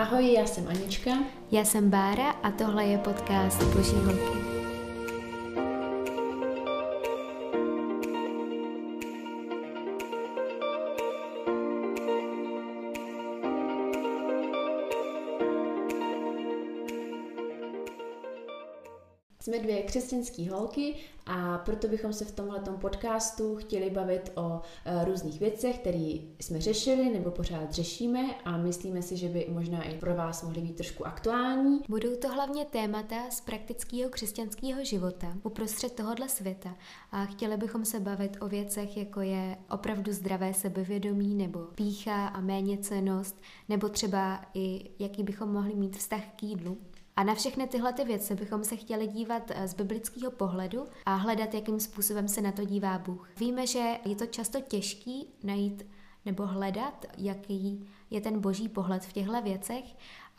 Ahoj, já jsem Anička. Já jsem Bára a tohle je podcast Boží holky. Jsme dvě křesťanské holky a proto bychom se v tomhle podcastu chtěli bavit o e, různých věcech, které jsme řešili nebo pořád řešíme a myslíme si, že by možná i pro vás mohly být trošku aktuální. Budou to hlavně témata z praktického křesťanského života uprostřed tohohle světa a chtěli bychom se bavit o věcech, jako je opravdu zdravé sebevědomí nebo pícha a méněcenost, nebo třeba i jaký bychom mohli mít vztah k jídlu. A na všechny tyhle ty věci bychom se chtěli dívat eh, z biblického pohledu a hledat, jakým způsobem se na to dívá Bůh. Víme, že je to často těžký najít nebo hledat, jaký je ten boží pohled v těchto věcech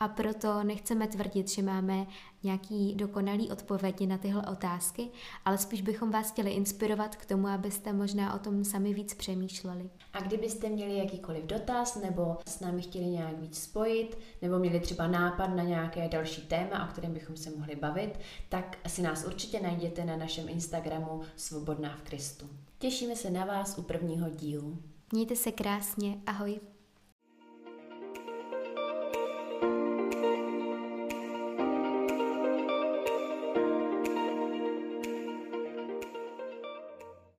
a proto nechceme tvrdit, že máme nějaký dokonalý odpovědi na tyhle otázky, ale spíš bychom vás chtěli inspirovat k tomu, abyste možná o tom sami víc přemýšleli. A kdybyste měli jakýkoliv dotaz nebo s námi chtěli nějak víc spojit, nebo měli třeba nápad na nějaké další téma, o kterém bychom se mohli bavit, tak si nás určitě najděte na našem Instagramu Svobodná v Kristu. Těšíme se na vás u prvního dílu. Mějte se krásně, ahoj.